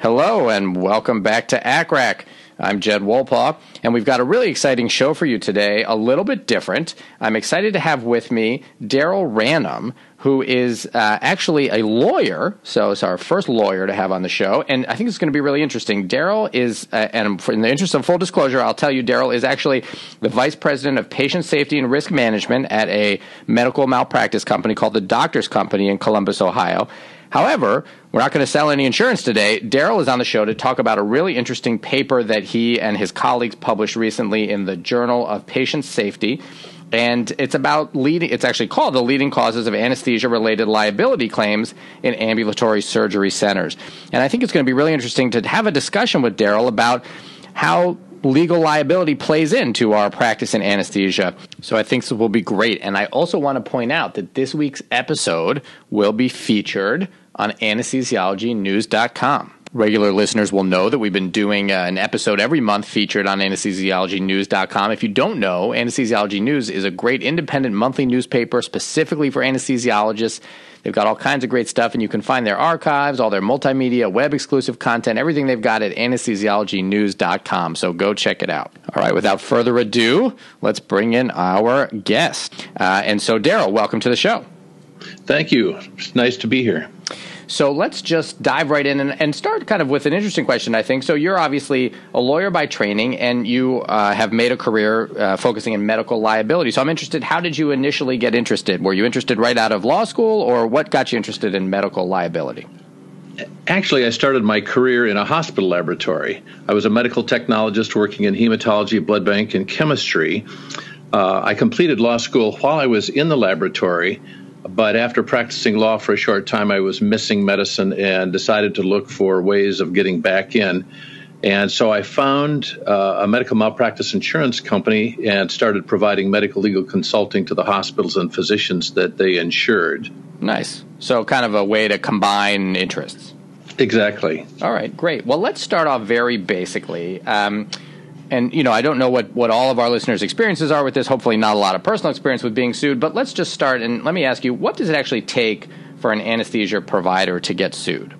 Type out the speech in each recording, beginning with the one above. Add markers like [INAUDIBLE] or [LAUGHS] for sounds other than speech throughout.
Hello and welcome back to ACCRAC. I'm Jed Wolpaw, and we've got a really exciting show for you today, a little bit different. I'm excited to have with me Darrell Ranum, who is uh, actually a lawyer. So it's our first lawyer to have on the show, and I think it's going to be really interesting. Darrell is, uh, and in the interest of full disclosure, I'll tell you, Darrell is actually the vice president of patient safety and risk management at a medical malpractice company called the Doctors Company in Columbus, Ohio. However, we're not going to sell any insurance today. Darrell is on the show to talk about a really interesting paper that he and his colleagues published recently in the Journal of Patient Safety. And it's about leading, it's actually called the leading causes of anesthesia related liability claims in ambulatory surgery centers. And I think it's going to be really interesting to have a discussion with Darrell about how legal liability plays into our practice in anesthesia. So I think this will be great. And I also want to point out that this week's episode will be featured on anesthesiologynews.com. Regular listeners will know that we've been doing uh, an episode every month featured on anesthesiologynews.com. If you don't know, Anesthesiology News is a great independent monthly newspaper specifically for anesthesiologists. They've got all kinds of great stuff, and you can find their archives, all their multimedia, web exclusive content, everything they've got at anesthesiologynews.com. So go check it out. All right, without further ado, let's bring in our guest. Uh, and so, Darrell, welcome to the show. Thank you. It's nice to be here. So let's just dive right in and, and, start kind of with an interesting question, I think. So you're obviously a lawyer by training, and you uh, have made a career uh, focusing in medical liability. So I'm interested, how did you initially get interested? Were you interested right out of law school, or what got you interested in medical liability? Actually, I started my career in a hospital laboratory. I was a medical technologist working in hematology, blood bank, and chemistry. Uh, I completed law school while I was in the laboratory but after practicing law for a short time, I was missing medicine and decided to look for ways of getting back in. And so I found uh, a medical malpractice insurance company and started providing medical legal consulting to the hospitals and physicians that they insured. Nice. So, kind of a way to combine interests. Exactly. All right, great. Well, let's start off very basically. Um, and you know, I don't know what what all of our listeners' experiences are with this. Hopefully, not a lot of personal experience with being sued. But let's just start and let me ask you: What does it actually take for an anesthesia provider to get sued?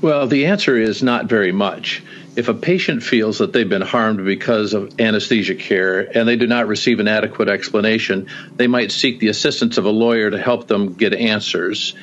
Well, the answer is not very much. If a patient feels that they've been harmed because of anesthesia care and they do not receive an adequate explanation, they might seek the assistance of a lawyer to help them get answers.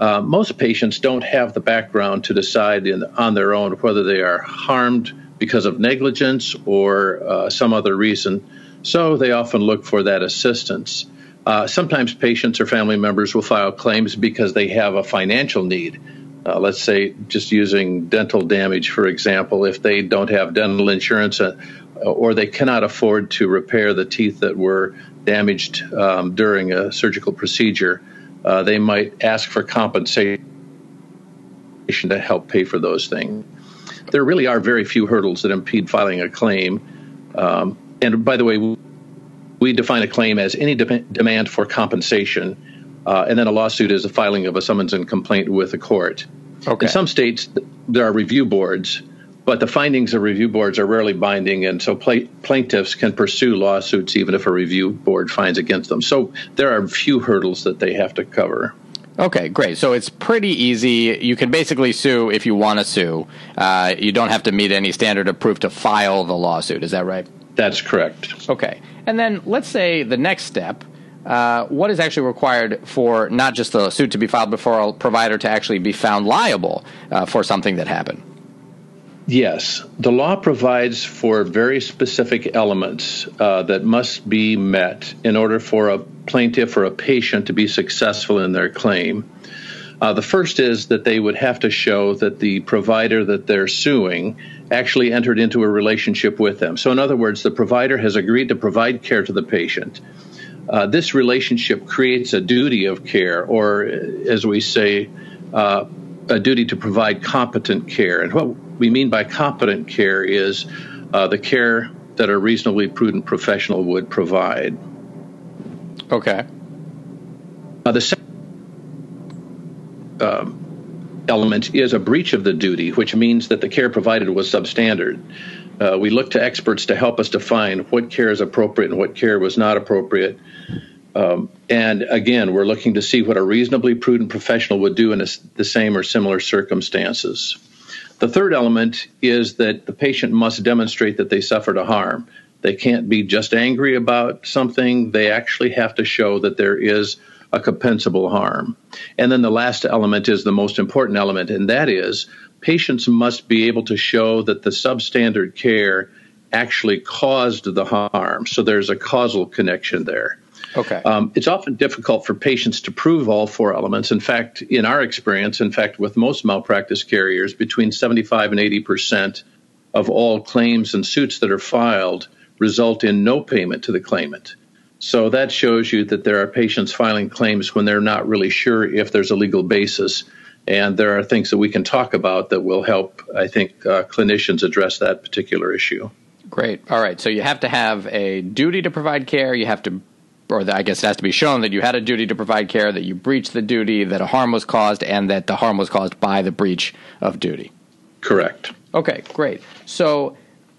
Uh, most patients don't have the background to decide in, on their own whether they are harmed because of negligence or uh, some other reason. So they often look for that assistance. Uh, sometimes patients or family members will file claims because they have a financial need. Uh, let's say, just using dental damage, for example, if they don't have dental insurance uh, or they cannot afford to repair the teeth that were damaged um, during a surgical procedure, uh, they might ask for compensation to help pay for those things there really are very few hurdles that impede filing a claim. Um, and by the way, we define a claim as any de- demand for compensation, uh, and then a lawsuit is the filing of a summons and complaint with a court. Okay. In some states, there are review boards, but the findings of review boards are rarely binding, and so pla- plaintiffs can pursue lawsuits even if a review board finds against them. So there are few hurdles that they have to cover. Okay, great. So it's pretty easy. You can basically sue if you want to sue. Uh, you don't have to meet any standard of proof to file the lawsuit. Is that right? That's correct. Okay. And then let's say the next step. Uh, what is actually required for not just the suit to be filed before a provider to actually be found liable uh, for something that happened? Yes, the law provides for very specific elements uh, that must be met in order for a plaintiff or a patient to be successful in their claim. Uh, the first is that they would have to show that the provider that they're suing actually entered into a relationship with them. So, in other words, the provider has agreed to provide care to the patient. Uh, this relationship creates a duty of care, or as we say, uh, a duty to provide competent care. And what we mean by competent care is uh, the care that a reasonably prudent professional would provide. Okay. Uh, the second um, element is a breach of the duty, which means that the care provided was substandard. Uh, we look to experts to help us define what care is appropriate and what care was not appropriate. Um, and again, we're looking to see what a reasonably prudent professional would do in a, the same or similar circumstances. The third element is that the patient must demonstrate that they suffered a harm. They can't be just angry about something, they actually have to show that there is a compensable harm. And then the last element is the most important element, and that is patients must be able to show that the substandard care actually caused the harm. So there's a causal connection there. Okay. Um, it's often difficult for patients to prove all four elements. In fact, in our experience, in fact, with most malpractice carriers, between 75 and 80 percent of all claims and suits that are filed result in no payment to the claimant. So that shows you that there are patients filing claims when they're not really sure if there's a legal basis. And there are things that we can talk about that will help, I think, uh, clinicians address that particular issue. Great. All right. So you have to have a duty to provide care. You have to or I guess it has to be shown that you had a duty to provide care, that you breached the duty, that a harm was caused, and that the harm was caused by the breach of duty. Correct. Okay, great. So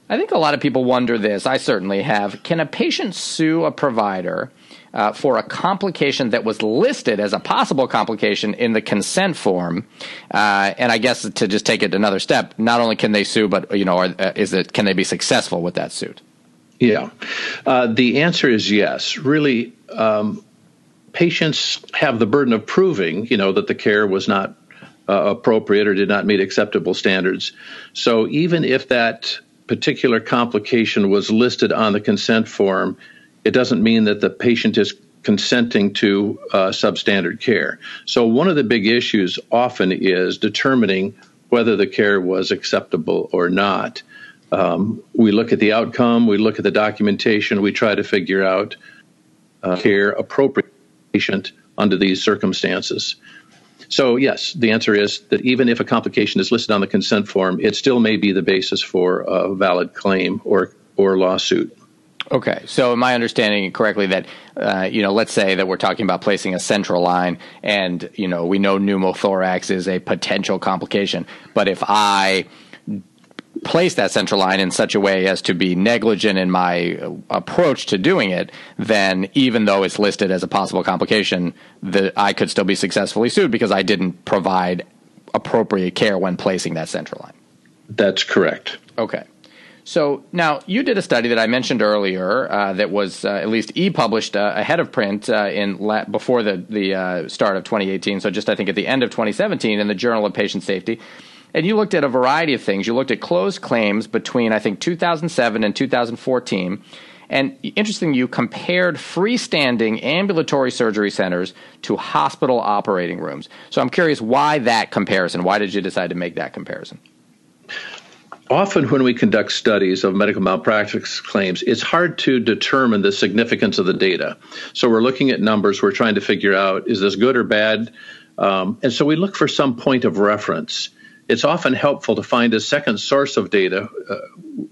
I think a lot of people wonder this. I certainly have. Can a patient sue a provider uh, for a complication that was listed as a possible complication in the consent form? Uh, and I guess to just take it another step, not only can they sue, but you know, are, uh, is it can they be successful with that suit? Yeah. Uh, the answer is yes. Really, um, patients have the burden of proving, you know, that the care was not uh, appropriate or did not meet acceptable standards. So even if that particular complication was listed on the consent form, it doesn't mean that the patient is consenting to uh, substandard care. So one of the big issues often is determining whether the care was acceptable or not. Um, we look at the outcome, we look at the documentation, we try to figure out uh, care appropriate patient under these circumstances. So, yes, the answer is that even if a complication is listed on the consent form, it still may be the basis for a valid claim or, or lawsuit. Okay, so am I understanding correctly that uh, you know, let's say that we're talking about placing a central line, and you know, we know pneumothorax is a potential complication, but if I place that central line in such a way as to be negligent in my approach to doing it, then even though it's listed as a possible complication, that I could still be successfully sued because I didn't provide appropriate care when placing that central line. That's correct. Okay. So now you did a study that I mentioned earlier uh, that was uh, at least e-published uh, ahead of print uh, in la- before the the uh, start of 2018. So just I think at the end of 2017 in the Journal of Patient Safety, and you looked at a variety of things. You looked at closed claims between, I think, 2007 and 2014. And interesting, you compared freestanding ambulatory surgery centers to hospital operating rooms. So I'm curious why that comparison? Why did you decide to make that comparison? Often, when we conduct studies of medical malpractice claims, it's hard to determine the significance of the data. So, we're looking at numbers, we're trying to figure out is this good or bad? Um, and so, we look for some point of reference it's often helpful to find a second source of data uh,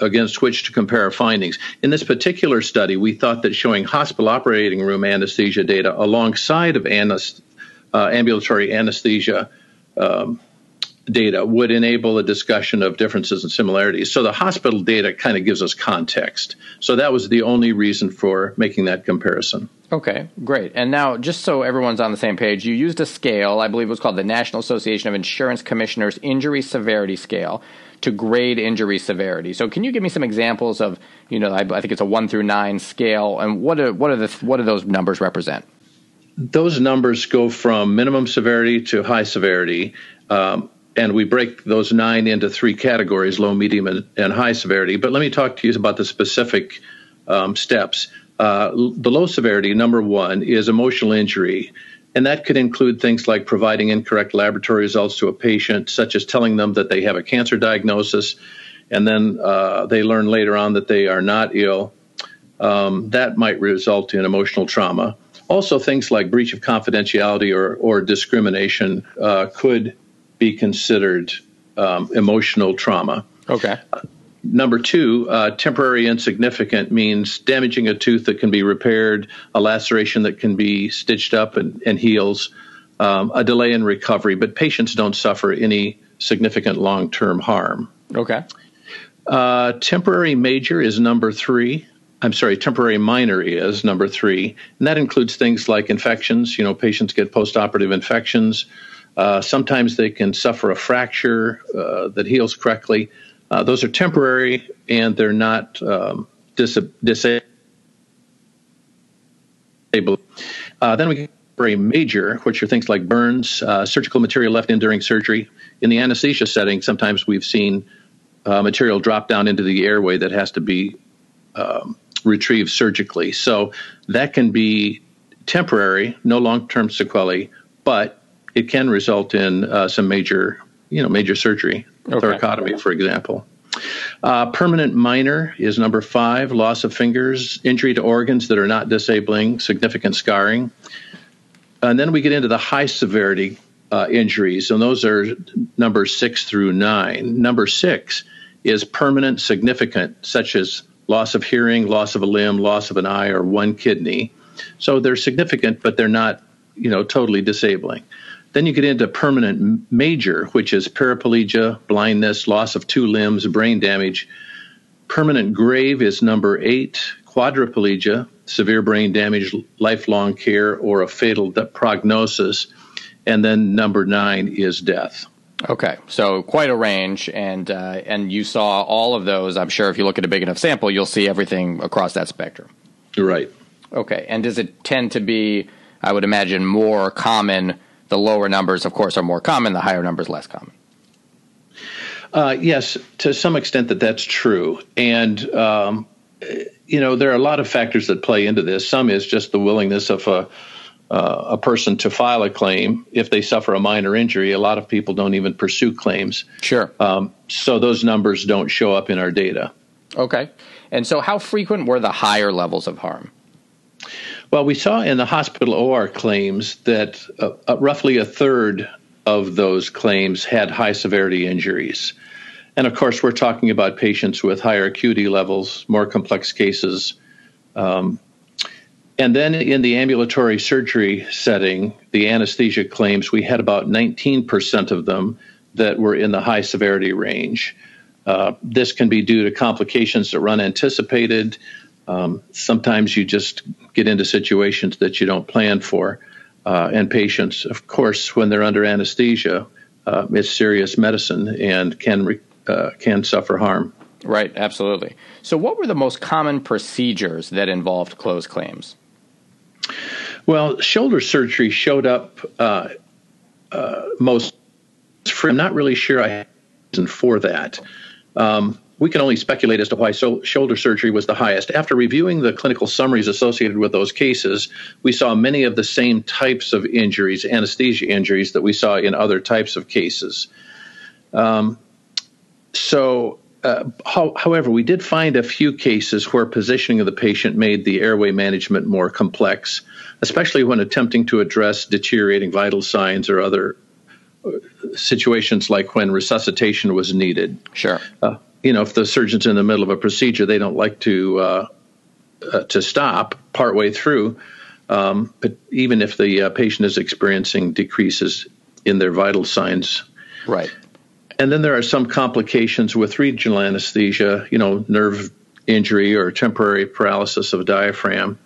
against which to compare findings. In this particular study, we thought that showing hospital operating room anesthesia data alongside of uh, ambulatory anesthesia um, data would enable a discussion of differences and similarities. So the hospital data kind of gives us context. So that was the only reason for making that comparison. Okay, great. And now, just so everyone's on the same page, you used a scale, I believe it was called the National Association of Insurance Commissioners Injury Severity Scale, to grade injury severity. So, can you give me some examples of, you know, I, I think it's a one through nine scale, and what are what are the what do those numbers represent? Those numbers go from minimum severity to high severity. Um, and we break those nine into three categories low, medium, and, and high severity. But let me talk to you about the specific um, steps. Uh, the low severity, number one, is emotional injury. And that could include things like providing incorrect laboratory results to a patient, such as telling them that they have a cancer diagnosis, and then uh, they learn later on that they are not ill. Um, that might result in emotional trauma. Also, things like breach of confidentiality or, or discrimination uh, could be considered um, emotional trauma. Okay. Number two, uh, temporary insignificant means damaging a tooth that can be repaired, a laceration that can be stitched up and, and heals, um, a delay in recovery, but patients don't suffer any significant long term harm. Okay. Uh, temporary major is number three. I'm sorry, temporary minor is number three, and that includes things like infections. You know, patients get postoperative infections, uh, sometimes they can suffer a fracture uh, that heals correctly. Uh, those are temporary and they're not um, dis- disabled. Uh, then we get very major, which are things like burns, uh, surgical material left in during surgery. In the anesthesia setting, sometimes we've seen material drop down into the airway that has to be um, retrieved surgically. So that can be temporary, no long term sequelae, but it can result in uh, some major, you know, major surgery, okay. thoracotomy, for example. Uh, permanent minor is number five, loss of fingers, injury to organs that are not disabling, significant scarring. And then we get into the high severity uh, injuries, and those are numbers six through nine. Number six is permanent, significant, such as loss of hearing, loss of a limb, loss of an eye, or one kidney. So they're significant, but they're not, you know, totally disabling. Then you get into permanent major, which is paraplegia, blindness, loss of two limbs, brain damage. Permanent grave is number eight, quadriplegia, severe brain damage, lifelong care, or a fatal prognosis. And then number nine is death. Okay, so quite a range, and uh, and you saw all of those. I'm sure if you look at a big enough sample, you'll see everything across that spectrum. Right. Okay, and does it tend to be, I would imagine, more common the lower numbers, of course, are more common, the higher numbers less common. Uh, yes, to some extent that that's true. And, um, you know, there are a lot of factors that play into this. Some is just the willingness of a, uh, a person to file a claim if they suffer a minor injury. A lot of people don't even pursue claims. Sure. Um, so those numbers don't show up in our data. Okay. And so, how frequent were the higher levels of harm? Well, we saw in the hospital OR claims that uh, uh, roughly a third of those claims had high severity injuries. And of course, we're talking about patients with higher acuity levels, more complex cases. Um, and then in the ambulatory surgery setting, the anesthesia claims, we had about 19% of them that were in the high severity range. Uh, this can be due to complications that were unanticipated, um, sometimes you just get into situations that you don't plan for. Uh, and patients, of course, when they're under anesthesia, uh, it's serious medicine and can re- uh, can suffer harm. Right, absolutely. So, what were the most common procedures that involved closed claims? Well, shoulder surgery showed up uh, uh, most. I'm not really sure I have reason for that. Um, we can only speculate as to why so shoulder surgery was the highest. After reviewing the clinical summaries associated with those cases, we saw many of the same types of injuries, anesthesia injuries, that we saw in other types of cases. Um, so, uh, how, however, we did find a few cases where positioning of the patient made the airway management more complex, especially when attempting to address deteriorating vital signs or other uh, situations like when resuscitation was needed. Sure. Uh, you know, if the surgeon's in the middle of a procedure, they don't like to uh, uh, to stop partway through. Um, but even if the uh, patient is experiencing decreases in their vital signs, right? And then there are some complications with regional anesthesia, you know, nerve injury or temporary paralysis of diaphragm.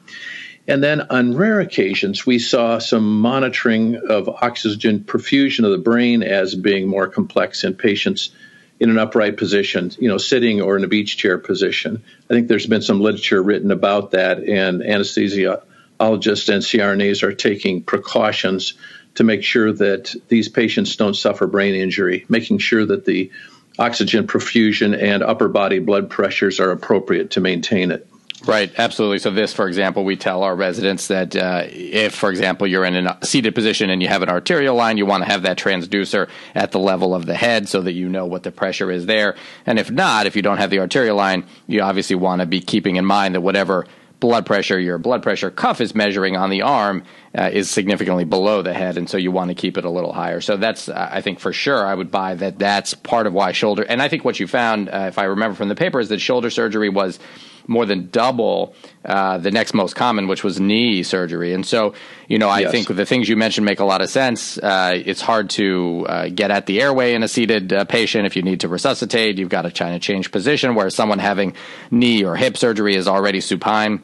And then on rare occasions, we saw some monitoring of oxygen perfusion of the brain as being more complex in patients in an upright position, you know, sitting or in a beach chair position. I think there's been some literature written about that, and anesthesiologists and CRNAs are taking precautions to make sure that these patients don't suffer brain injury, making sure that the oxygen perfusion and upper body blood pressures are appropriate to maintain it. Right, absolutely. So, this, for example, we tell our residents that uh, if, for example, you're in a seated position and you have an arterial line, you want to have that transducer at the level of the head so that you know what the pressure is there. And if not, if you don't have the arterial line, you obviously want to be keeping in mind that whatever blood pressure your blood pressure cuff is measuring on the arm uh, is significantly below the head and so you want to keep it a little higher so that's i think for sure i would buy that that's part of why shoulder and i think what you found uh, if i remember from the paper is that shoulder surgery was more than double uh, the next most common, which was knee surgery. And so, you know, I yes. think the things you mentioned make a lot of sense. Uh, it's hard to uh, get at the airway in a seated uh, patient. If you need to resuscitate, you've got to try to change position, whereas someone having knee or hip surgery is already supine.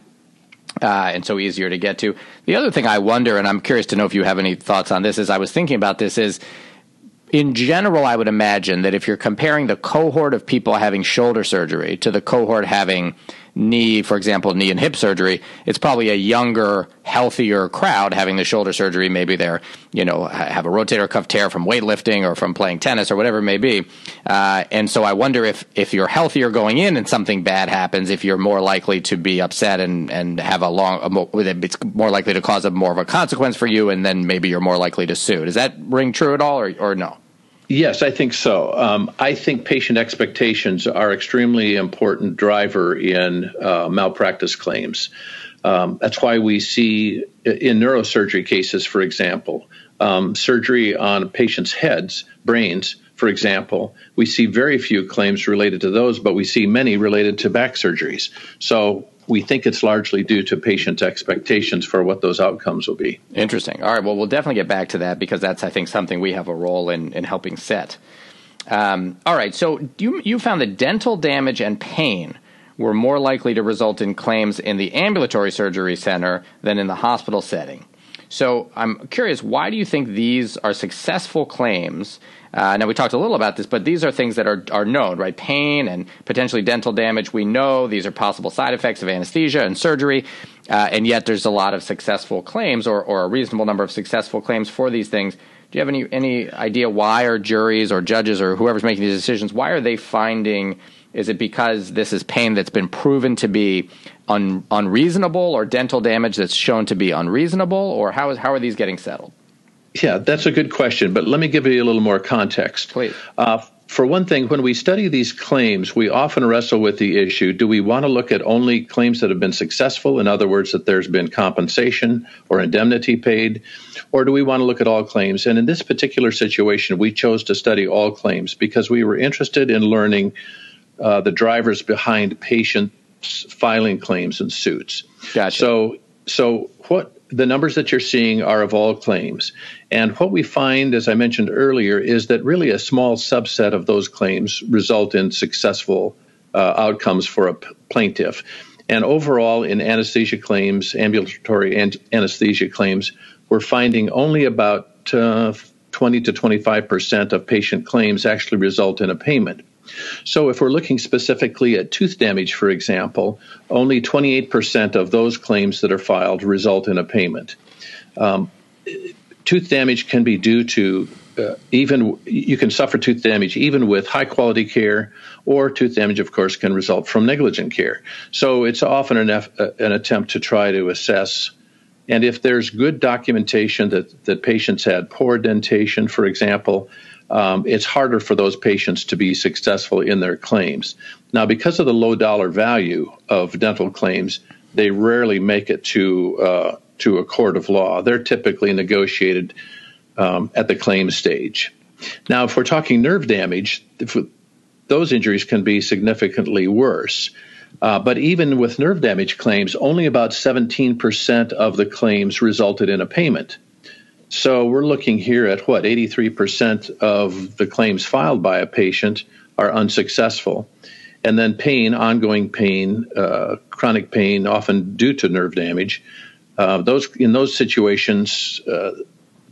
Uh, and so easier to get to. The other thing I wonder, and I'm curious to know if you have any thoughts on this, as I was thinking about this, is in general, I would imagine that if you're comparing the cohort of people having shoulder surgery to the cohort having knee, for example, knee and hip surgery, it's probably a younger, healthier crowd having the shoulder surgery. Maybe they're, you know, have a rotator cuff tear from weightlifting or from playing tennis or whatever it may be. Uh, and so I wonder if, if you're healthier going in and something bad happens, if you're more likely to be upset and, and have a long, a more, it's more likely to cause a more of a consequence for you. And then maybe you're more likely to sue. Does that ring true at all or, or no? Yes, I think so. Um, I think patient expectations are extremely important driver in uh, malpractice claims. Um, that's why we see in neurosurgery cases, for example, um, surgery on patients' heads, brains, for example, we see very few claims related to those, but we see many related to back surgeries. So we think it's largely due to patient expectations for what those outcomes will be. Interesting. All right. Well, we'll definitely get back to that because that's, I think, something we have a role in, in helping set. Um, all right. So you, you found that dental damage and pain were more likely to result in claims in the ambulatory surgery center than in the hospital setting. So I'm curious, why do you think these are successful claims uh, now we talked a little about this, but these are things that are are known, right? Pain and potentially dental damage. We know these are possible side effects of anesthesia and surgery, uh, and yet there's a lot of successful claims, or or a reasonable number of successful claims for these things. Do you have any any idea why are juries or judges or whoever's making these decisions? Why are they finding? Is it because this is pain that's been proven to be un, unreasonable, or dental damage that's shown to be unreasonable, or how is how are these getting settled? Yeah, that's a good question, but let me give you a little more context. Please. Uh, for one thing, when we study these claims, we often wrestle with the issue do we want to look at only claims that have been successful? In other words, that there's been compensation or indemnity paid? Or do we want to look at all claims? And in this particular situation, we chose to study all claims because we were interested in learning uh, the drivers behind patients filing claims and suits. Gotcha. So, so what the numbers that you're seeing are of all claims. And what we find, as I mentioned earlier, is that really a small subset of those claims result in successful uh, outcomes for a plaintiff. And overall, in anesthesia claims, ambulatory an- anesthesia claims, we're finding only about uh, 20 to 25 percent of patient claims actually result in a payment. So, if we're looking specifically at tooth damage, for example, only 28% of those claims that are filed result in a payment. Um, tooth damage can be due to uh, even you can suffer tooth damage even with high quality care, or tooth damage, of course, can result from negligent care. So it's often an, uh, an attempt to try to assess. And if there's good documentation that, that patients had poor dentation, for example, um, it's harder for those patients to be successful in their claims. Now, because of the low dollar value of dental claims, they rarely make it to uh, to a court of law. They're typically negotiated um, at the claim stage. Now, if we're talking nerve damage, those injuries can be significantly worse. Uh, but even with nerve damage claims, only about 17% of the claims resulted in a payment. So we're looking here at what 83% of the claims filed by a patient are unsuccessful. And then pain, ongoing pain, uh, chronic pain, often due to nerve damage. Uh, those in those situations, uh,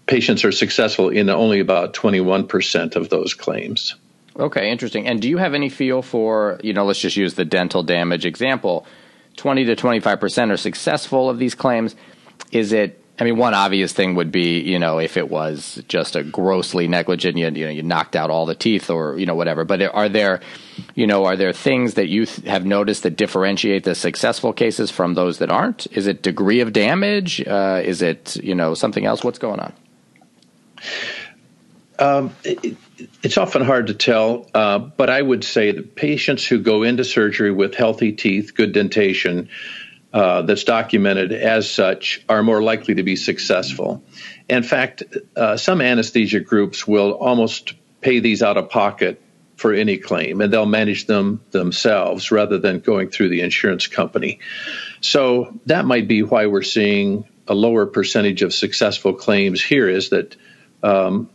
patients are successful in only about 21% of those claims. Okay, interesting. And do you have any feel for, you know, let's just use the dental damage example. 20 to 25% are successful of these claims. Is it I mean, one obvious thing would be, you know, if it was just a grossly negligent, you, you know, you knocked out all the teeth or, you know, whatever. But are there, you know, are there things that you th- have noticed that differentiate the successful cases from those that aren't? Is it degree of damage? Uh, is it, you know, something else? What's going on? Um, it, it's often hard to tell, uh, but I would say that patients who go into surgery with healthy teeth, good dentation, uh, that's documented as such are more likely to be successful. In fact, uh, some anesthesia groups will almost pay these out of pocket for any claim, and they'll manage them themselves rather than going through the insurance company. So that might be why we're seeing a lower percentage of successful claims here. Is that um,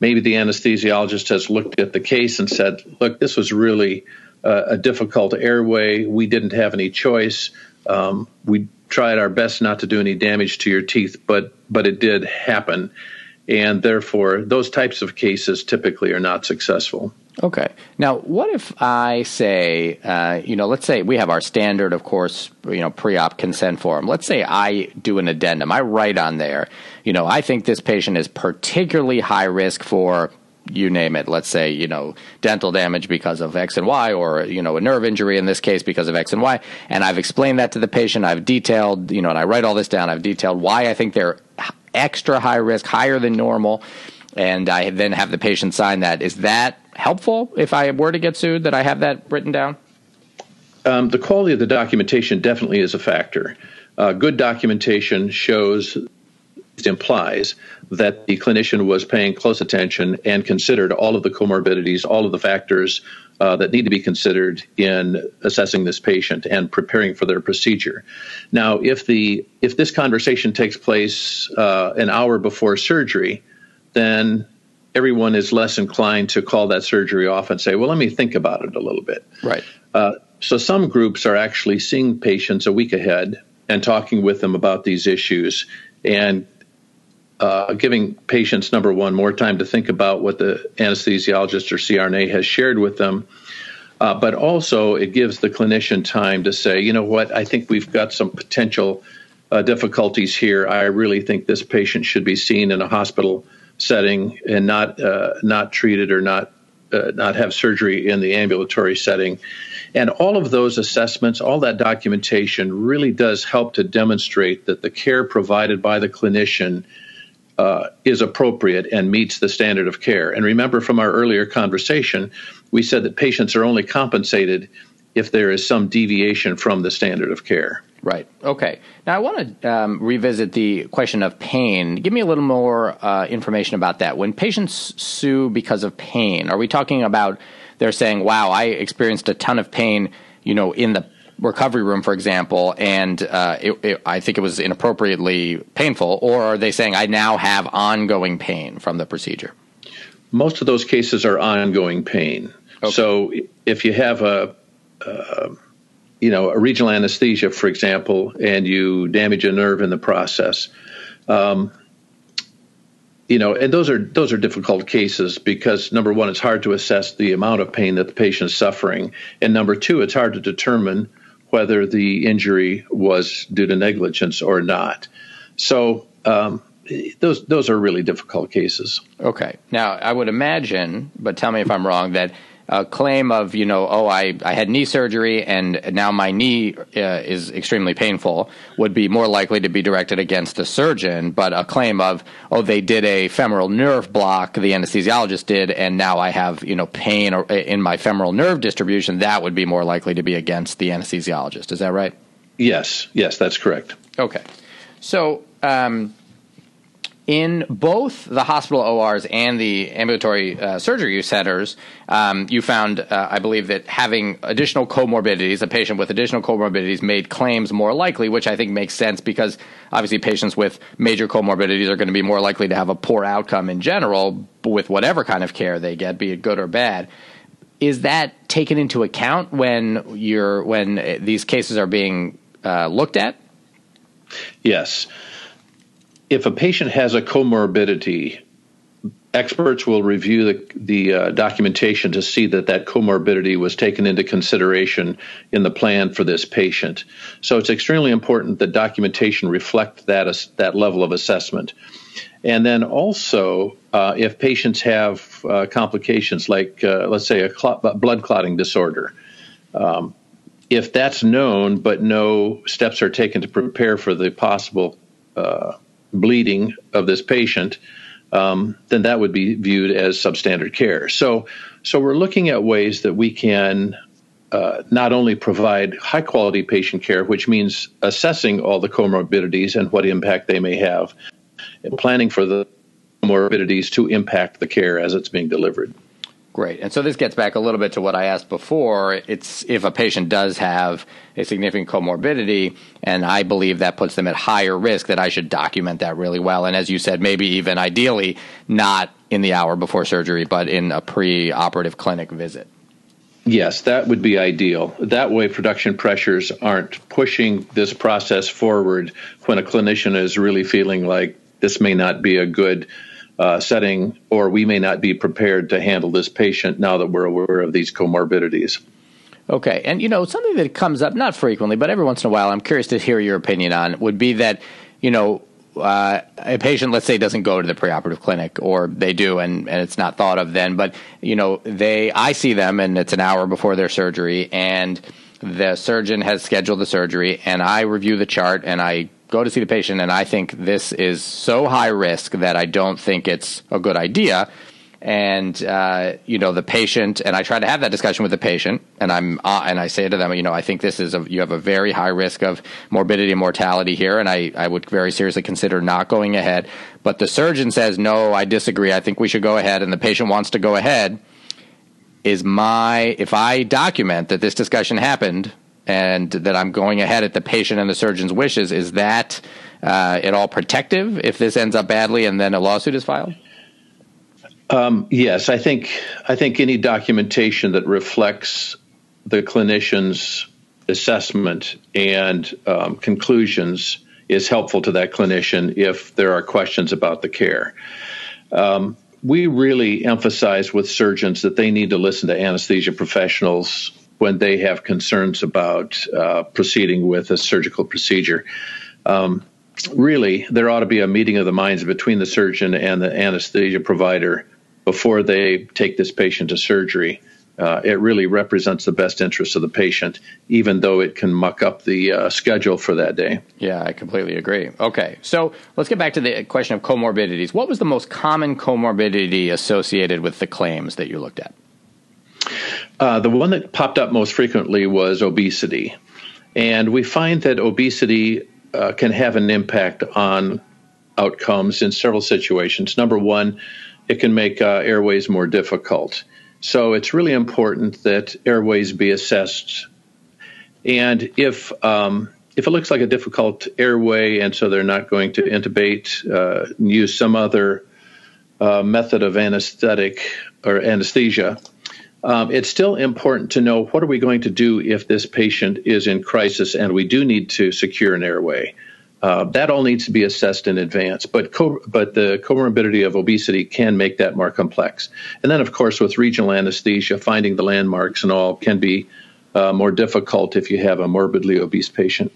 maybe the anesthesiologist has looked at the case and said, "Look, this was really uh, a difficult airway. We didn't have any choice." Um, we tried our best not to do any damage to your teeth, but but it did happen, and therefore those types of cases typically are not successful. Okay. Now, what if I say, uh, you know, let's say we have our standard, of course, you know, pre-op consent form. Let's say I do an addendum. I write on there, you know, I think this patient is particularly high risk for you name it. Let's say, you know, dental damage because of X and Y, or, you know, a nerve injury in this case because of X and Y. And I've explained that to the patient. I've detailed, you know, and I write all this down. I've detailed why I think they're extra high risk, higher than normal. And I then have the patient sign that. Is that helpful if I were to get sued that I have that written down? Um, the quality of the documentation definitely is a factor. Uh, good documentation shows implies that the clinician was paying close attention and considered all of the comorbidities, all of the factors uh, that need to be considered in assessing this patient and preparing for their procedure. Now, if the if this conversation takes place uh, an hour before surgery, then everyone is less inclined to call that surgery off and say, "Well, let me think about it a little bit." Right. Uh, so some groups are actually seeing patients a week ahead and talking with them about these issues and uh, giving patients, number one, more time to think about what the anesthesiologist or CRNA has shared with them. Uh, but also, it gives the clinician time to say, you know what, I think we've got some potential uh, difficulties here. I really think this patient should be seen in a hospital setting and not uh, not treated or not uh, not have surgery in the ambulatory setting. And all of those assessments, all that documentation really does help to demonstrate that the care provided by the clinician uh, is appropriate and meets the standard of care. And remember from our earlier conversation, we said that patients are only compensated if there is some deviation from the standard of care. Right. Okay. Now I want to um, revisit the question of pain. Give me a little more uh, information about that. When patients sue because of pain, are we talking about they're saying, "Wow, I experienced a ton of pain," you know, in the recovery room, for example, and uh, it, it, I think it was inappropriately painful, or are they saying I now have ongoing pain from the procedure? Most of those cases are ongoing pain. Okay. So if you have a, uh, you know, a regional anesthesia, for example, and you damage a nerve in the process, um, you know, and those are those are difficult cases because number one, it's hard to assess the amount of pain that the patient is suffering, and number two, it's hard to determine whether the injury was due to negligence or not. So um, those those are really difficult cases. Okay. Now I would imagine, but tell me if I'm wrong, that a claim of you know oh I, I had knee surgery and now my knee uh, is extremely painful would be more likely to be directed against the surgeon but a claim of oh they did a femoral nerve block the anesthesiologist did and now I have you know pain in my femoral nerve distribution that would be more likely to be against the anesthesiologist. Is that right? Yes. Yes that's correct. Okay. So um, in both the hospital ORs and the ambulatory uh, surgery centers, um, you found, uh, I believe, that having additional comorbidities, a patient with additional comorbidities, made claims more likely, which I think makes sense because obviously patients with major comorbidities are going to be more likely to have a poor outcome in general with whatever kind of care they get, be it good or bad. Is that taken into account when you're when uh, these cases are being uh, looked at? Yes if a patient has a comorbidity, experts will review the, the uh, documentation to see that that comorbidity was taken into consideration in the plan for this patient. So it's extremely important that documentation reflect that that level of assessment. And then also, uh, if patients have uh, complications like, uh, let's say, a clot, blood clotting disorder, um, if that's known but no steps are taken to prepare for the possible uh, bleeding of this patient, um, then that would be viewed as substandard care. So, so we're looking at ways that we can uh, not only provide high quality patient care, which means assessing all the comorbidities and what impact they may have, and planning for the comorbidities to impact the care as it's being delivered. Great. And so this gets back a little bit to what I asked before. It's if a patient does have a significant comorbidity, and I believe that puts them at higher risk, that I should document that really well. And as you said, maybe even ideally not in the hour before surgery, but in a pre operative clinic visit. Yes, that would be ideal. That way, production pressures aren't pushing this process forward when a clinician is really feeling like this may not be a good uh, setting, or we may not be prepared to handle this patient now that we're aware of these comorbidities. Okay, and you know something that comes up not frequently, but every once in a while, I'm curious to hear your opinion on would be that you know uh, a patient, let's say, doesn't go to the preoperative clinic, or they do, and, and it's not thought of then. But you know, they, I see them, and it's an hour before their surgery, and the surgeon has scheduled the surgery, and I review the chart, and I go to see the patient and I think this is so high risk that I don't think it's a good idea. And uh, you know the patient, and I try to have that discussion with the patient, and I'm uh, and I say to them, you know, I think this is a you have a very high risk of morbidity and mortality here, and I I would very seriously consider not going ahead. But the surgeon says no, I disagree. I think we should go ahead, and the patient wants to go ahead. Is my if I document that this discussion happened and that I'm going ahead at the patient and the surgeon's wishes, is that uh, at all protective if this ends up badly and then a lawsuit is filed? Um, yes, I think I think any documentation that reflects the clinician's assessment and um, conclusions is helpful to that clinician if there are questions about the care. Um, we really emphasize with surgeons that they need to listen to anesthesia professionals when they have concerns about uh, proceeding with a surgical procedure. Um, really, there ought to be a meeting of the minds between the surgeon and the anesthesia provider before they take this patient to surgery. Uh, it really represents the best interest of the patient, even though it can muck up the uh, schedule for that day. Yeah, I completely agree. Okay, so let's get back to the question of comorbidities. What was the most common comorbidity associated with the claims that you looked at? Uh, the one that popped up most frequently was obesity. And we find that obesity uh, can have an impact on outcomes in several situations. Number one, it can make uh, airways more difficult. So it's really important that airways be assessed. And if um, if it looks like a difficult airway, and so they're not going to intubate, uh, use some other uh, method of anesthetic or anesthesia, um, it's still important to know what are we going to do if this patient is in crisis and we do need to secure an airway. Uh, that all needs to be assessed in advance, but co- but the comorbidity of obesity can make that more complex. And then, of course, with regional anesthesia, finding the landmarks and all can be uh, more difficult if you have a morbidly obese patient.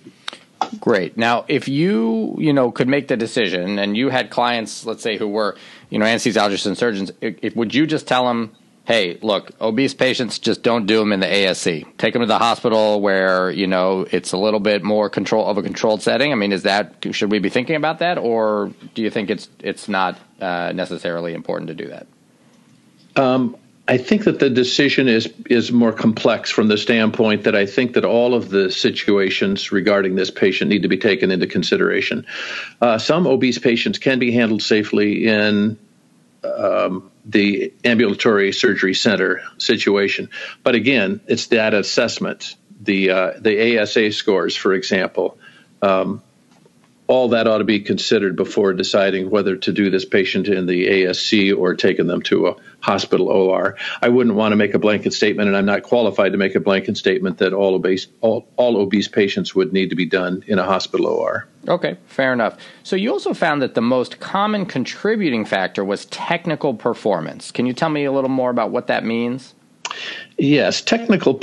Great. Now, if you you know could make the decision, and you had clients, let's say, who were you know anesthesiologists and surgeons, would you just tell them? Hey, look, obese patients just don't do them in the ASC. Take them to the hospital where you know it's a little bit more control of a controlled setting. I mean, is that should we be thinking about that, or do you think it's it's not uh, necessarily important to do that? Um, I think that the decision is is more complex from the standpoint that I think that all of the situations regarding this patient need to be taken into consideration. Uh, some obese patients can be handled safely in um, the ambulatory surgery center situation, but again, it's that assessment. The uh, the ASA scores, for example, um, all that ought to be considered before deciding whether to do this patient in the ASC or taking them to a hospital OR. I wouldn't want to make a blanket statement, and I'm not qualified to make a blanket statement that all obese all, all obese patients would need to be done in a hospital OR. Okay, fair enough. So you also found that the most common contributing factor was technical performance. Can you tell me a little more about what that means? Yes, technical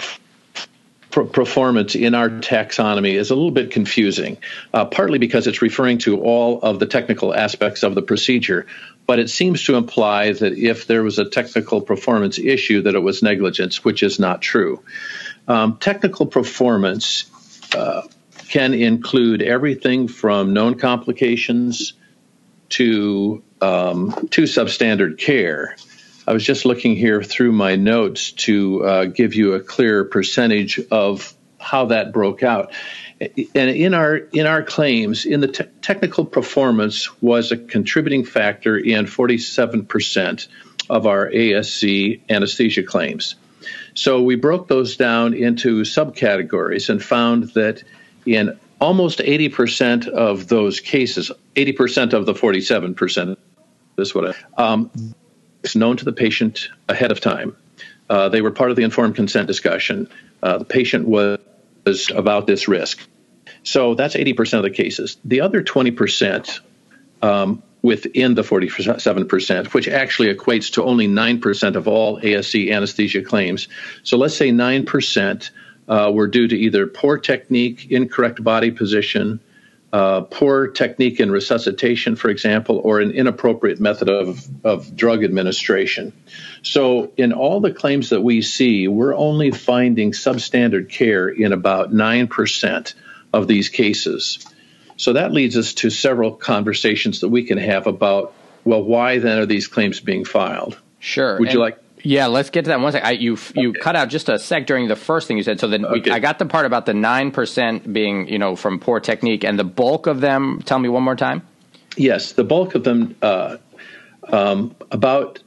performance in our taxonomy is a little bit confusing, uh, partly because it's referring to all of the technical aspects of the procedure, but it seems to imply that if there was a technical performance issue, that it was negligence, which is not true. Um, technical performance uh, can include everything from known complications to um, to substandard care. I was just looking here through my notes to uh, give you a clear percentage of how that broke out. And in our in our claims, in the te- technical performance was a contributing factor in 47% of our ASC anesthesia claims. So we broke those down into subcategories and found that in almost 80% of those cases, 80% of the 47%, this is what I, um, known to the patient ahead of time. Uh, they were part of the informed consent discussion. Uh, the patient was, was about this risk. So that's 80% of the cases. The other 20% um, within the 47%, which actually equates to only 9% of all ASC anesthesia claims. So let's say 9% uh, were due to either poor technique, incorrect body position, uh, poor technique in resuscitation, for example, or an inappropriate method of, of drug administration. So, in all the claims that we see, we're only finding substandard care in about 9% of these cases. So, that leads us to several conversations that we can have about well, why then are these claims being filed? Sure. Would and, you like? Yeah, let's get to that one second. I, you you okay. cut out just a sec during the first thing you said. So then okay. I got the part about the nine percent being you know from poor technique, and the bulk of them. Tell me one more time. Yes, the bulk of them, uh, um, about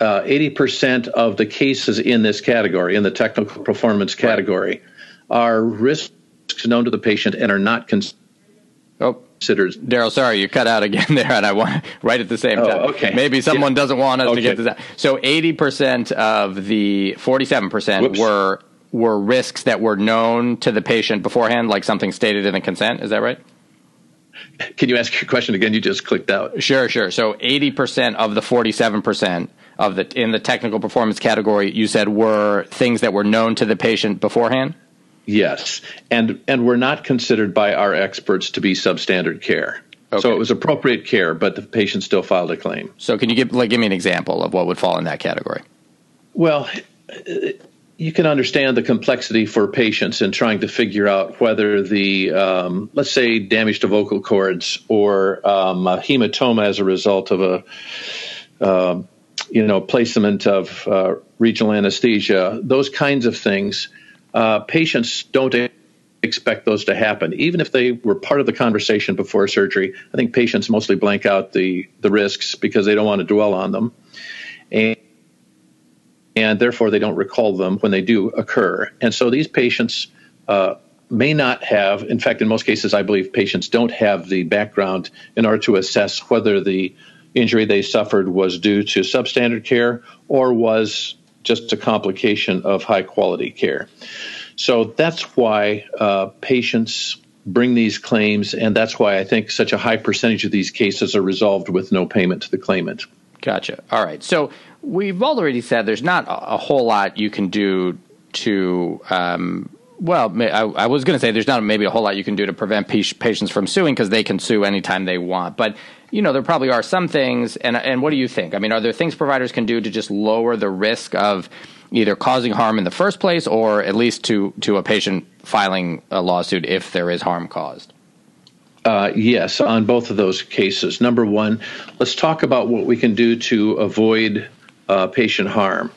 uh, eighty uh, percent of the cases in this category, in the technical performance category, right. are risks known to the patient and are not considered. Oh, considers. Darrell, sorry, you cut out again [LAUGHS] there, and I want right at the same oh, time. Okay. Maybe someone yeah. doesn't want us okay. to get to that. So, eighty percent of the forty-seven percent were were risks that were known to the patient beforehand, like something stated in the consent. Is that right? Can you ask your question again? You just clicked out. Sure, sure. So, eighty percent of the forty-seven percent of the in the technical performance category, you said were things that were known to the patient beforehand. Yes, and and were not considered by our experts to be substandard care. Okay. So it was appropriate care, but the patient still filed a claim. So can you give like give me an example of what would fall in that category? Well, you can understand the complexity for patients in trying to figure out whether the um, let's say damage to vocal cords or um, a hematoma as a result of a uh, you know placement of uh, regional anesthesia, those kinds of things uh, patients don't expect those to happen. Even if they were part of the conversation before surgery, I think patients mostly blank out the, the risks because they don't want to dwell on them. And, and therefore, they don't recall them when they do occur. And so these patients uh, may not have, in fact, in most cases, I believe patients don't have the background in order to assess whether the injury they suffered was due to substandard care or was just a complication of high quality care. So that's why uh, patients bring these claims, and that's why I think such a high percentage of these cases are resolved with no payment to the claimant. Gotcha. All right. So we've already said there's not a, whole lot you can do to. Um, well, I, was going to say there's not maybe a whole lot you can do to prevent patients from suing because they can sue anytime they want. But you know, there probably are some things. And and what do you think? I mean, are there things providers can do to just lower the risk of either causing harm in the first place, or at least to to a patient filing a lawsuit if there is harm caused? Uh, yes, on both of those cases. Number one, let's talk about what we can do to avoid uh, patient harm.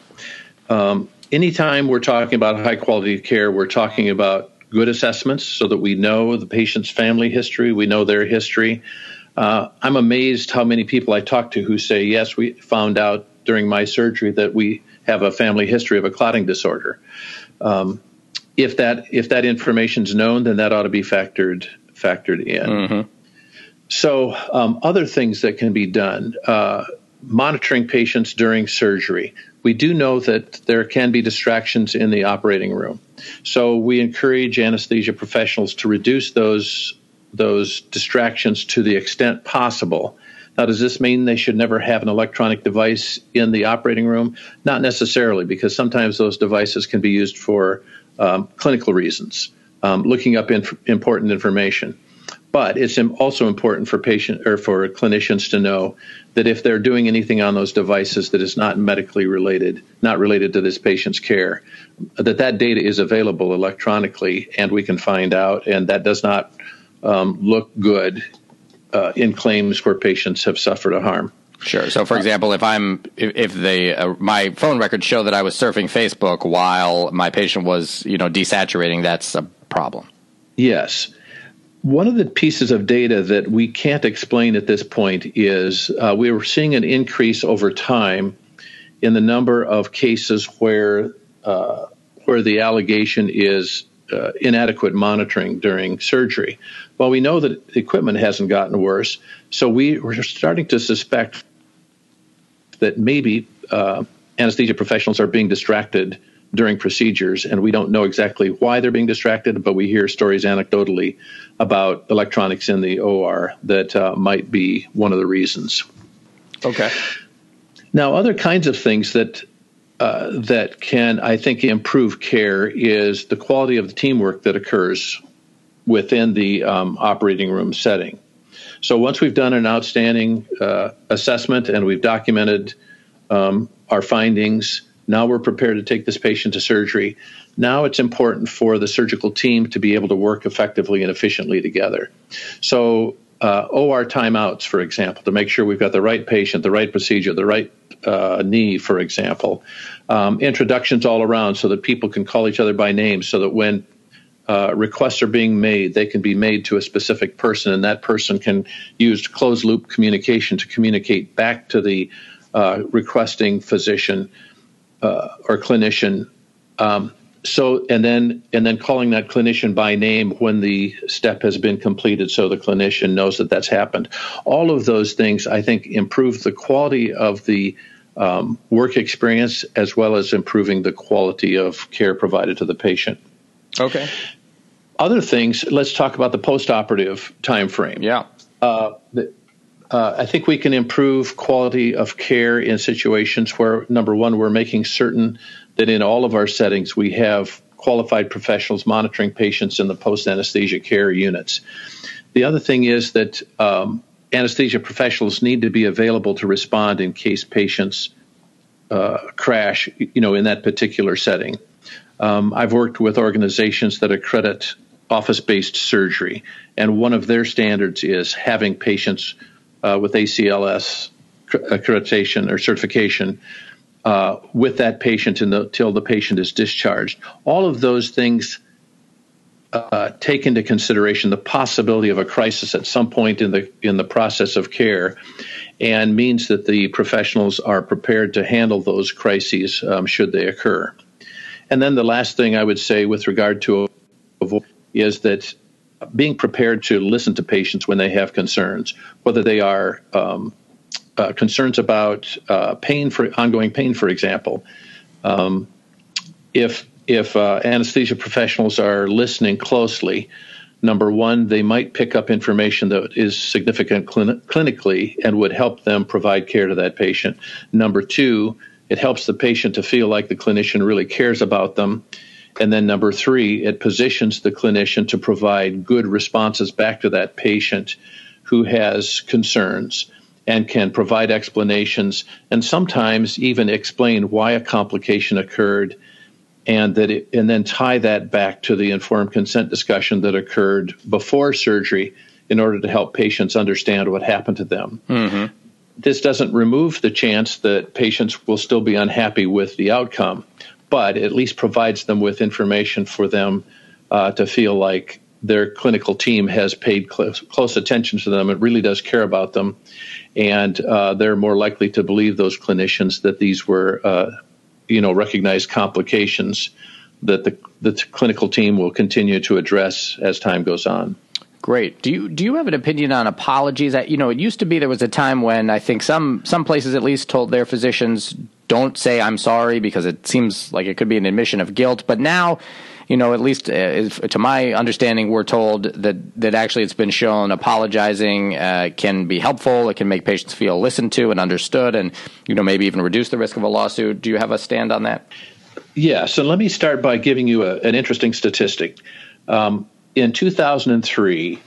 Um, anytime we're talking about high quality care, we're talking about good assessments so that we know the patient's family history, we know their history. Uh, I'm amazed how many people I talk to who say, Yes, we found out during my surgery that we have a family history of a clotting disorder. Um, if that if that information is known, then that ought to be factored factored in. Mm-hmm. So, um, other things that can be done: uh, monitoring patients during surgery. We do know that there can be distractions in the operating room, so we encourage anesthesia professionals to reduce those those distractions to the extent possible. Now, does this mean they should never have an electronic device in the operating room? Not necessarily, because sometimes those devices can be used for um, clinical reasons, um, looking up inf- important information. But it's also important for patient or for clinicians to know that if they're doing anything on those devices that is not medically related, not related to this patient's care, that that data is available electronically and we can find out, and that does not um, look good uh, in claims where patients have suffered a harm. Sure. So, for example, if I'm if, if they uh, my phone records show that I was surfing Facebook while my patient was you know desaturating, that's a problem. Yes. One of the pieces of data that we can't explain at this point is uh, we were seeing an increase over time in the number of cases where uh, where the allegation is uh, inadequate monitoring during surgery. Well, we know that the equipment hasn't gotten worse, so we were starting to suspect that maybe uh, anesthesia professionals are being distracted during procedures, and we don't know exactly why they're being distracted, but we hear stories anecdotally about electronics in the OR that uh, might be one of the reasons. Okay. Now, other kinds of things that uh, that can, I think, improve care is the quality of the teamwork that occurs within the um, operating room setting. So once we've done an outstanding uh, assessment and we've documented um, our findings, now we're prepared to take this patient to surgery. Now it's important for the surgical team to be able to work effectively and efficiently together. So uh, OR timeouts, for example, to make sure we've got the right patient, the right procedure, the right uh, knee, for example. Um, introductions all around so that people can call each other by name so that when uh, requests are being made, they can be made to a specific person, and that person can use closed loop communication to communicate back to the uh, requesting physician uh, or clinician. Um, so and then and then calling that clinician by name when the step has been completed so the clinician knows that that's happened. All of those things i think improve the quality of the um, work experience as well as improving the quality of care provided to the patient. Okay. Other things let's talk about the postoperative time frame yeah. Uh, the, uh, I think we can improve quality of care in situations where, number one, we're making certain that in all of our settings we have qualified professionals monitoring patients in the post anesthesia care units. The other thing is that um, anesthesia professionals need to be available to respond in case patients uh, crash, you know, in that particular setting. Um, I've worked with organizations that accredit office-based surgery, and one of their standards is having patients uh, with ACLS accreditation or certification uh, with that patient until the patient is discharged. All of those things uh, take into consideration the possibility of a crisis at some point in the in the process of care, and means that the professionals are prepared to handle those crises um, should they occur. And then the last thing I would say with regard to is that being prepared to listen to patients when they have concerns, whether they are um, uh, concerns about uh, pain for ongoing pain, for example. Um, if if uh, anesthesia professionals are listening closely, number one, they might pick up information that is significant clinically and would help them provide care to that patient. Number two, it helps the patient to feel like the clinician really cares about them. And then number three, it positions the clinician to provide good responses back to that patient who has concerns and can provide explanations and sometimes even explain why a complication occurred and that it, and then tie that back to the informed consent discussion that occurred before surgery in order to help patients understand what happened to them. Mm-hmm. this doesn't remove the chance that patients will still be unhappy with the outcome, but at least provides them with information for them uh, to feel like their clinical team has paid close, close attention to them. It really does care about them, and uh, they're more likely to believe those clinicians that these were, uh, you know, recognized complications that the the clinical team will continue to address as time goes on. Great. Do you do you have an opinion on apologies? You know, it used to be there was a time when I think some some places at least told their physicians don't say I'm sorry because it seems like it could be an admission of guilt. But now, you know, at least uh, to my understanding, we're told that that actually it's been shown apologizing uh, can be helpful. It can make patients feel listened to and understood, and you know maybe even reduce the risk of a lawsuit. Do you have a stand on that? Yeah. So let me start by giving you a, an interesting statistic. Um, in 2003,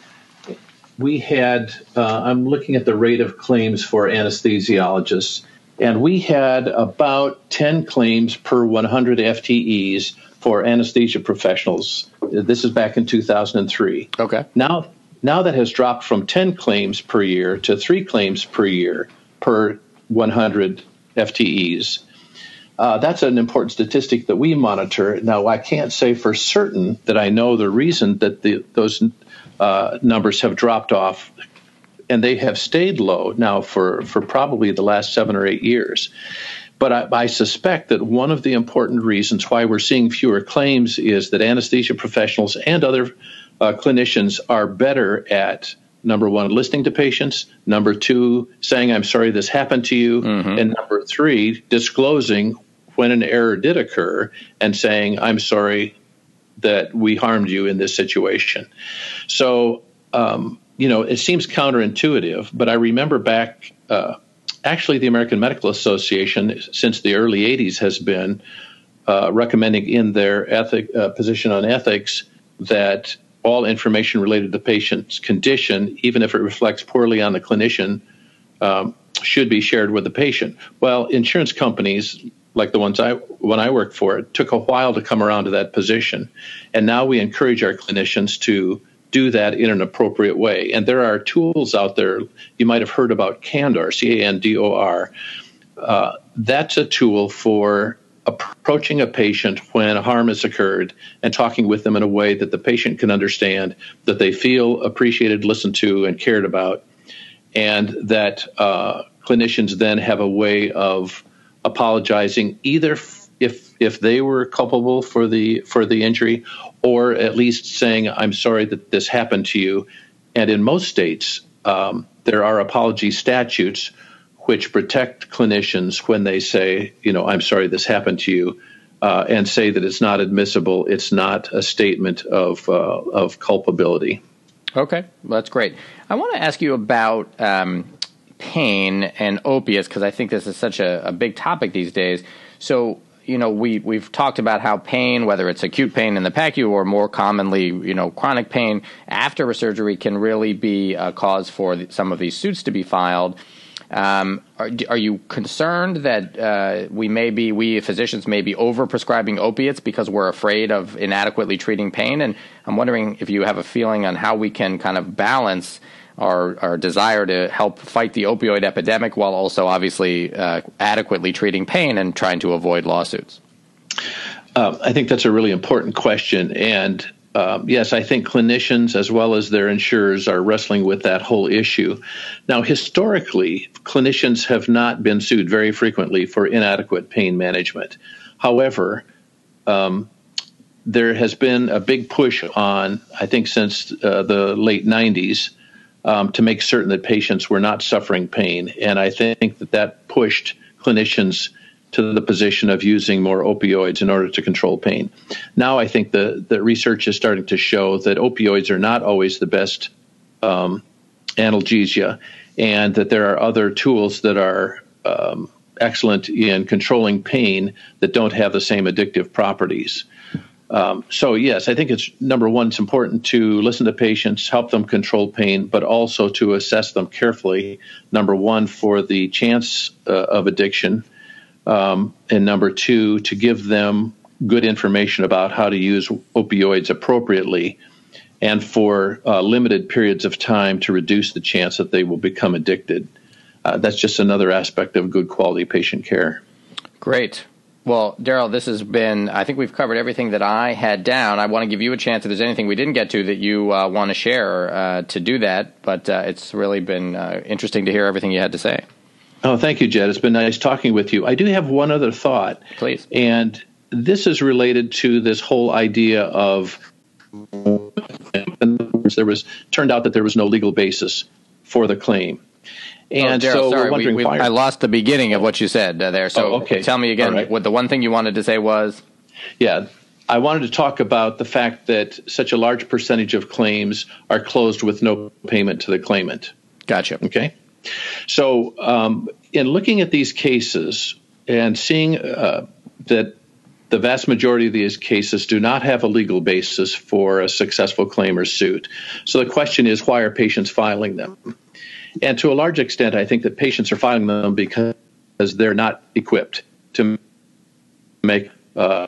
we had, uh, I'm looking at the rate of claims for anesthesiologists, and we had about 10 claims per 100 FTEs for anesthesia professionals. This is back in 2003. Okay. Now, now that has dropped from 10 claims per year to three claims per year per 100 FTEs. Uh, that's an important statistic that we monitor. Now, I can't say for certain that I know the reason that the, those uh, numbers have dropped off, and they have stayed low now for, for probably the last seven or eight years. But I, I suspect that one of the important reasons why we're seeing fewer claims is that anesthesia professionals and other uh, clinicians are better at number one, listening to patients, number two, saying, I'm sorry this happened to you, mm-hmm. and number three, disclosing when an error did occur and saying, I'm sorry that we harmed you in this situation. So, um, you know, it seems counterintuitive, but I remember back, uh, actually, the American Medical Association, since the early 80s, has been uh, recommending in their ethic, uh, position on ethics that all information related to the patient's condition, even if it reflects poorly on the clinician, um, should be shared with the patient. Well, insurance companies like the ones I when I worked for, it took a while to come around to that position, and now we encourage our clinicians to do that in an appropriate way. And there are tools out there. You might have heard about Candor, C A N D O R. Uh, that's a tool for approaching a patient when harm has occurred and talking with them in a way that the patient can understand, that they feel appreciated, listened to, and cared about, and that uh, clinicians then have a way of apologizing either if if they were culpable for the for the injury or at least saying I'm sorry that this happened to you. And in most states um, there are apology statutes which protect clinicians when they say you know I'm sorry this happened to you uh, and say that it's not admissible it's not a statement of uh, of culpability okay well, that's great I want to ask you about um, pain and opiates because I think this is such a, a big topic these days. So you know, we we've talked about how pain, whether it's acute pain in the PACU or more commonly, you know, chronic pain after a surgery, can really be a cause for some of these suits to be filed. Um, are, are, you concerned that uh, we may be, we physicians may be over prescribing opiates because we're afraid of inadequately treating pain? And I'm wondering if you have a feeling on how we can kind of balance our, our desire to help fight the opioid epidemic while also obviously uh, adequately treating pain and trying to avoid lawsuits? Uh, I think that's a really important question. And um, yes, I think clinicians as well as their insurers are wrestling with that whole issue. Now, historically, clinicians have not been sued very frequently for inadequate pain management. However, um, there has been a big push on, I think, since uh, the late 90s um, to make certain that patients were not suffering pain. And I think that that pushed clinicians to the position of using more opioids in order to control pain. Now I think the, the research is starting to show that opioids are not always the best um, analgesia and that there are other tools that are um, excellent in controlling pain that don't have the same addictive properties. Um, so, yes, I think it's number one, it's important to listen to patients, help them control pain, but also to assess them carefully. Number one, for the chance uh, of addiction. Um, and number two, to give them good information about how to use opioids appropriately and for uh, limited periods of time to reduce the chance that they will become addicted. uh, that's just another aspect of good quality patient care. Great. Well, Darrell, this has been, I think we've covered everything that I had down. I want to give you a chance if there's anything we didn't get to that you uh, want to share uh, to do that. But uh, it's really been uh, interesting to hear everything you had to say. Oh, thank you, Jed. It's been nice talking with you. I do have one other thought. Please. And this is related to this whole idea of there was turned out that there was no legal basis for the claim. Oh, and oh, Darrell, so sorry, we, we, I lost the beginning of what you said uh, there. So oh, okay. tell me again right. what the one thing you wanted to say was. Yeah, I wanted to talk about the fact that such a large percentage of claims are closed with no payment to the claimant. Gotcha. Okay. So, um, in looking at these cases and seeing uh, that the vast majority of these cases do not have a legal basis for a successful claim or suit. So the question is, why are patients filing them? And to a large extent, I think that patients are filing them because they're not equipped to make uh,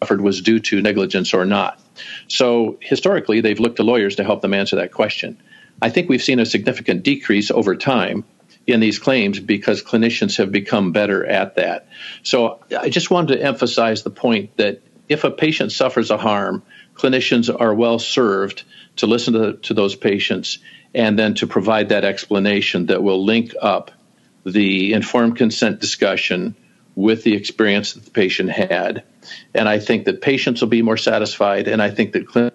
offered was due to negligence or not. So historically, they've looked to lawyers to help them answer that question. I think we've seen a significant decrease over time in these claims because clinicians have become better at that. So I just wanted to emphasize the point that if a patient suffers a harm, clinicians are well served to listen to, to those patients and then to provide that explanation that will link up the informed consent discussion with the experience that the patient had. And I think that patients will be more satisfied, and I think that clinicians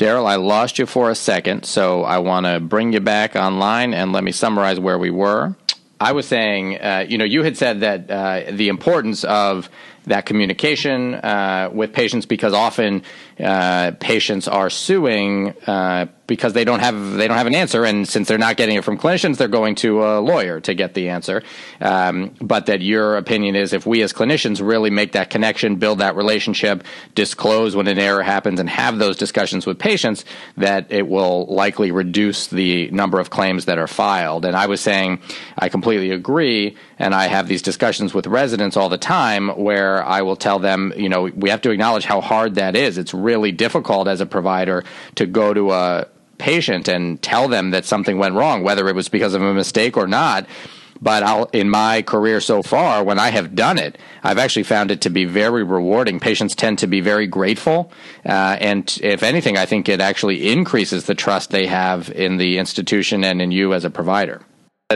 Darrell, I lost you for a second, so I want to bring you back online and let me summarize where we were. I was saying, uh, you know, you had said that uh, the importance of that communication uh, with patients because often uh, patients are suing uh, because they don't have they don't have an answer, and since they're not getting it from clinicians, they're going to a lawyer to get the answer. Um, but that your opinion is, if we as clinicians really make that connection, build that relationship, disclose when an error happens, and have those discussions with patients, that it will likely reduce the number of claims that are filed. And I was saying, I completely agree, and I have these discussions with residents all the time where I will tell them, you know, we have to acknowledge how hard that is. It's really difficult as a provider to go to a patient and tell them that something went wrong, whether it was because of a mistake or not. But I'll, in my career so far, when I have done it, I've actually found it to be very rewarding. Patients tend to be very grateful. Uh, and if anything, I think it actually increases the trust they have in the institution and in you as a provider.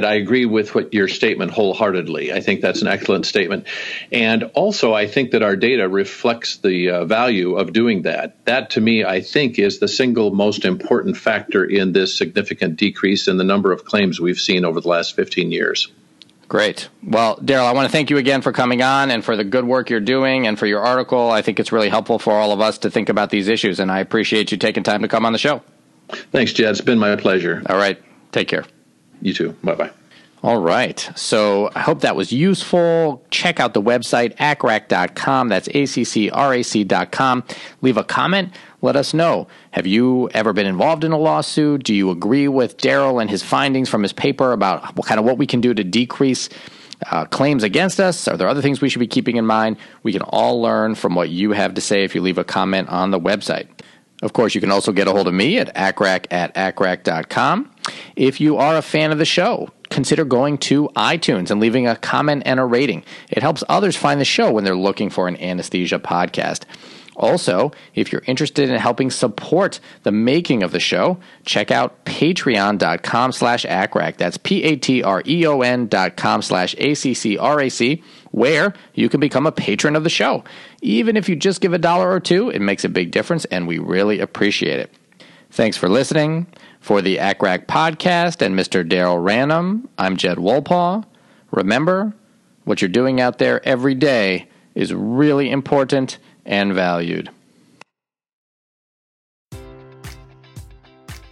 I agree with what your statement wholeheartedly. I think that's an excellent statement. And also, I think that our data reflects the uh, value of doing that. That, to me, I think, is the single most important factor in this significant decrease in the number of claims we've seen over the last 15 years. Great. Well, Darrell, I want to thank you again for coming on and for the good work you're doing and for your article. I think it's really helpful for all of us to think about these issues, and I appreciate you taking time to come on the show. Thanks, Jed. It's been my pleasure. All right. Take care. You too. Bye bye. All right. So I hope that was useful. Check out the website, accrac.com. That's A-C-C-R-A-C.com. Leave a comment. Let us know. Have you ever been involved in a lawsuit? Do you agree with Darrell and his findings from his paper about what kind of what we can do to decrease uh, claims against us? Are there other things we should be keeping in mind? We can all learn from what you have to say if you leave a comment on the website. Of course, you can also get a hold of me at accrac at accrac.com. If you are a fan of the show, consider going to iTunes and leaving a comment and a rating. It helps others find the show when they're looking for an anesthesia podcast. Also, if you're interested in helping support the making of the show, check out patreon.com slash accrac. That's P-A-T-R-E-O-N dot com slash A-C-C-R-A-C, where you can become a patron of the show. Even if you just give a dollar or two, it makes a big difference, and we really appreciate it. Thanks for listening. For the ACCRAC podcast and Mr. Darrell Ranum, I'm Jed Wolpaw. Remember, what you're doing out there every day is really important and valued.